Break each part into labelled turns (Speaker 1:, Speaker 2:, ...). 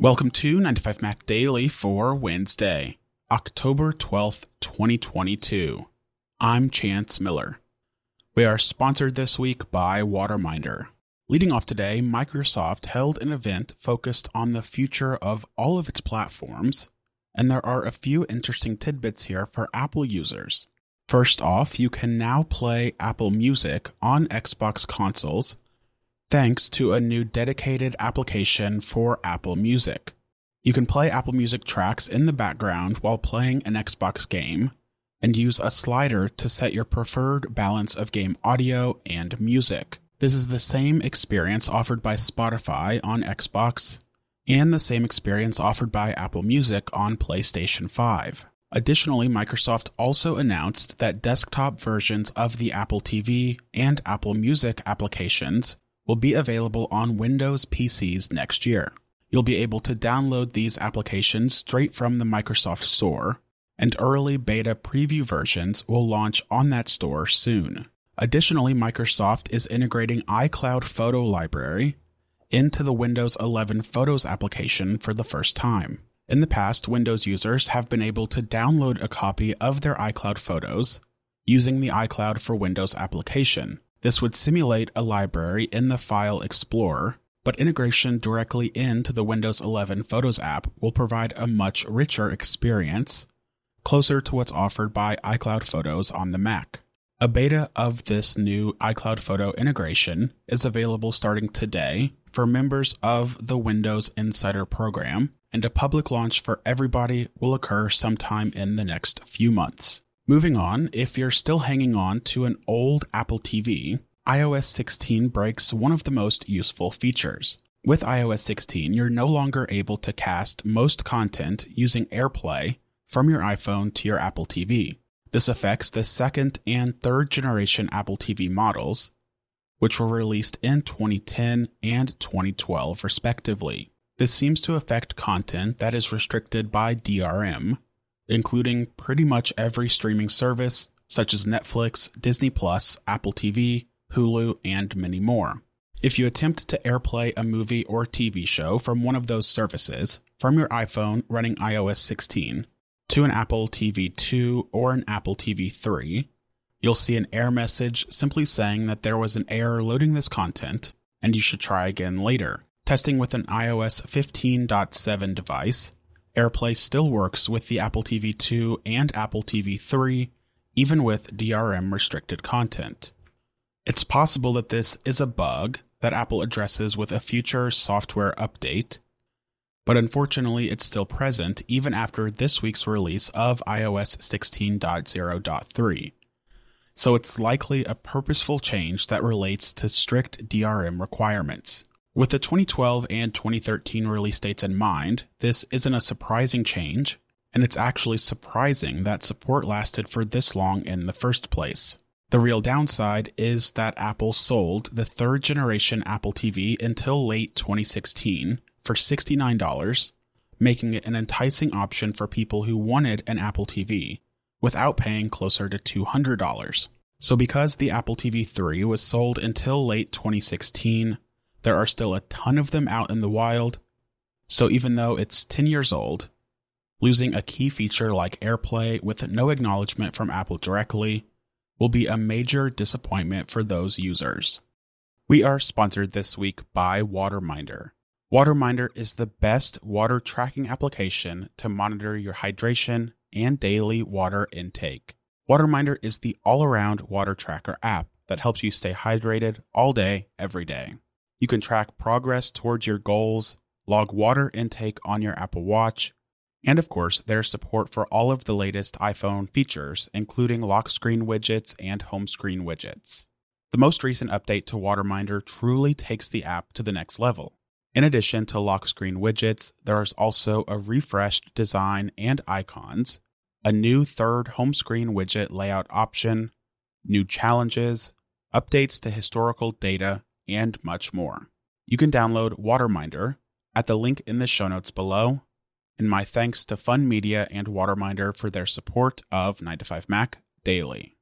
Speaker 1: Welcome to 9 to 5 Mac Daily for Wednesday, October 12th, 2022. I'm Chance Miller. We are sponsored this week by Waterminder. Leading off today, Microsoft held an event focused on the future of all of its platforms, and there are a few interesting tidbits here for Apple users. First off, you can now play Apple Music on Xbox consoles thanks to a new dedicated application for Apple Music. You can play Apple Music tracks in the background while playing an Xbox game and use a slider to set your preferred balance of game audio and music. This is the same experience offered by Spotify on Xbox and the same experience offered by Apple Music on PlayStation 5. Additionally, Microsoft also announced that desktop versions of the Apple TV and Apple Music applications will be available on Windows PCs next year. You'll be able to download these applications straight from the Microsoft Store, and early beta preview versions will launch on that store soon. Additionally, Microsoft is integrating iCloud Photo Library into the Windows 11 Photos application for the first time. In the past, Windows users have been able to download a copy of their iCloud photos using the iCloud for Windows application. This would simulate a library in the File Explorer, but integration directly into the Windows 11 Photos app will provide a much richer experience, closer to what's offered by iCloud Photos on the Mac. A beta of this new iCloud Photo integration is available starting today for members of the Windows Insider program, and a public launch for everybody will occur sometime in the next few months. Moving on, if you're still hanging on to an old Apple TV, iOS 16 breaks one of the most useful features. With iOS 16, you're no longer able to cast most content using AirPlay from your iPhone to your Apple TV. This affects the second and third generation Apple TV models, which were released in 2010 and 2012, respectively. This seems to affect content that is restricted by DRM, including pretty much every streaming service such as Netflix, Disney Plus, Apple TV, Hulu, and many more. If you attempt to AirPlay a movie or TV show from one of those services from your iPhone running iOS 16 to an Apple TV 2 or an Apple TV 3, you'll see an error message simply saying that there was an error loading this content and you should try again later. Testing with an iOS 15.7 device AirPlay still works with the Apple TV 2 and Apple TV 3, even with DRM restricted content. It's possible that this is a bug that Apple addresses with a future software update, but unfortunately it's still present even after this week's release of iOS 16.0.3. So it's likely a purposeful change that relates to strict DRM requirements. With the 2012 and 2013 release dates in mind, this isn't a surprising change, and it's actually surprising that support lasted for this long in the first place. The real downside is that Apple sold the third generation Apple TV until late 2016 for $69, making it an enticing option for people who wanted an Apple TV without paying closer to $200. So, because the Apple TV 3 was sold until late 2016, there are still a ton of them out in the wild, so even though it's 10 years old, losing a key feature like AirPlay with no acknowledgement from Apple directly will be a major disappointment for those users. We are sponsored this week by Waterminder. Waterminder is the best water tracking application to monitor your hydration and daily water intake. Waterminder is the all around water tracker app that helps you stay hydrated all day, every day. You can track progress towards your goals, log water intake on your Apple Watch, and of course, there's support for all of the latest iPhone features, including lock screen widgets and home screen widgets. The most recent update to Waterminder truly takes the app to the next level. In addition to lock screen widgets, there is also a refreshed design and icons, a new third home screen widget layout option, new challenges, updates to historical data, and much more. You can download Waterminder at the link in the show notes below. And my thanks to Funn Media and Waterminder for their support of 9 to 5 Mac daily.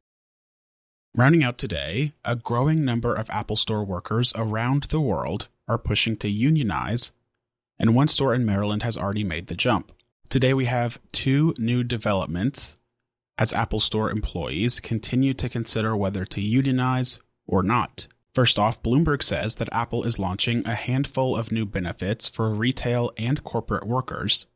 Speaker 1: Rounding out today, a growing number of Apple Store workers around the world are pushing to unionize and one store in Maryland has already made the jump. Today we have two new developments as Apple Store employees continue to consider whether to unionize or not. First off, Bloomberg says that Apple is launching a handful of new benefits for retail and corporate workers,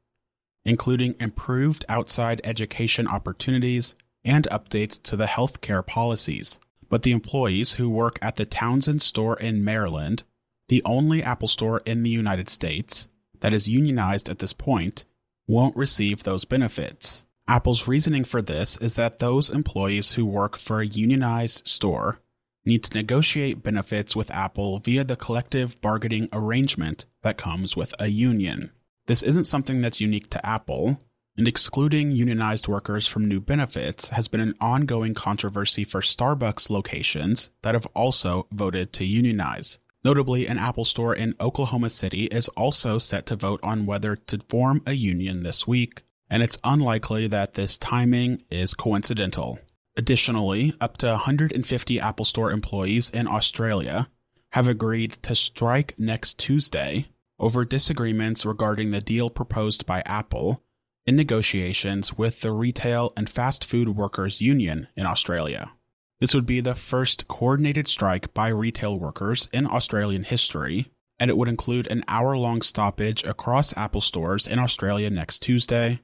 Speaker 1: including improved outside education opportunities and updates to the healthcare policies. But the employees who work at the Towson store in Maryland, the only Apple store in the United States that is unionized at this point, won't receive those benefits. Apple's reasoning for this is that those employees who work for a unionized store need to negotiate benefits with Apple via the collective bargaining arrangement that comes with a union. This isn't something that's unique to Apple, and excluding unionized workers from new benefits has been an ongoing controversy for Starbucks locations that have also voted to unionize. Notably, an Apple store in Oklahoma City is also set to vote on whether to form a union this week, and it's unlikely that this timing is coincidental. Additionally, up to 150 Apple Store employees in Australia have agreed to strike next Tuesday over disagreements regarding the deal proposed by Apple in negotiations with the Retail and Fast Food Workers Union in Australia. This would be the first coordinated strike by retail workers in Australian history, and it would include an hour long stoppage across Apple stores in Australia next Tuesday,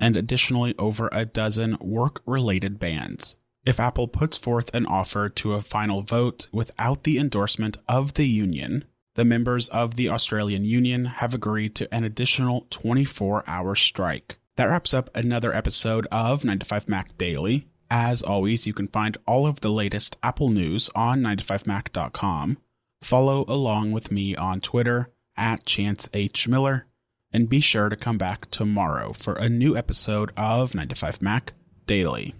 Speaker 1: and additionally over a dozen work related bans. If Apple puts forth an offer to a final vote without the endorsement of the union, the members of the Australian Union have agreed to an additional 24 hour strike. That wraps up another episode of 9 to 5 Mac Daily. As always, you can find all of the latest Apple news on 9to5mac.com. Follow along with me on Twitter at Chance H. Miller and be sure to come back tomorrow for a new episode of 9 to 5 Mac Daily.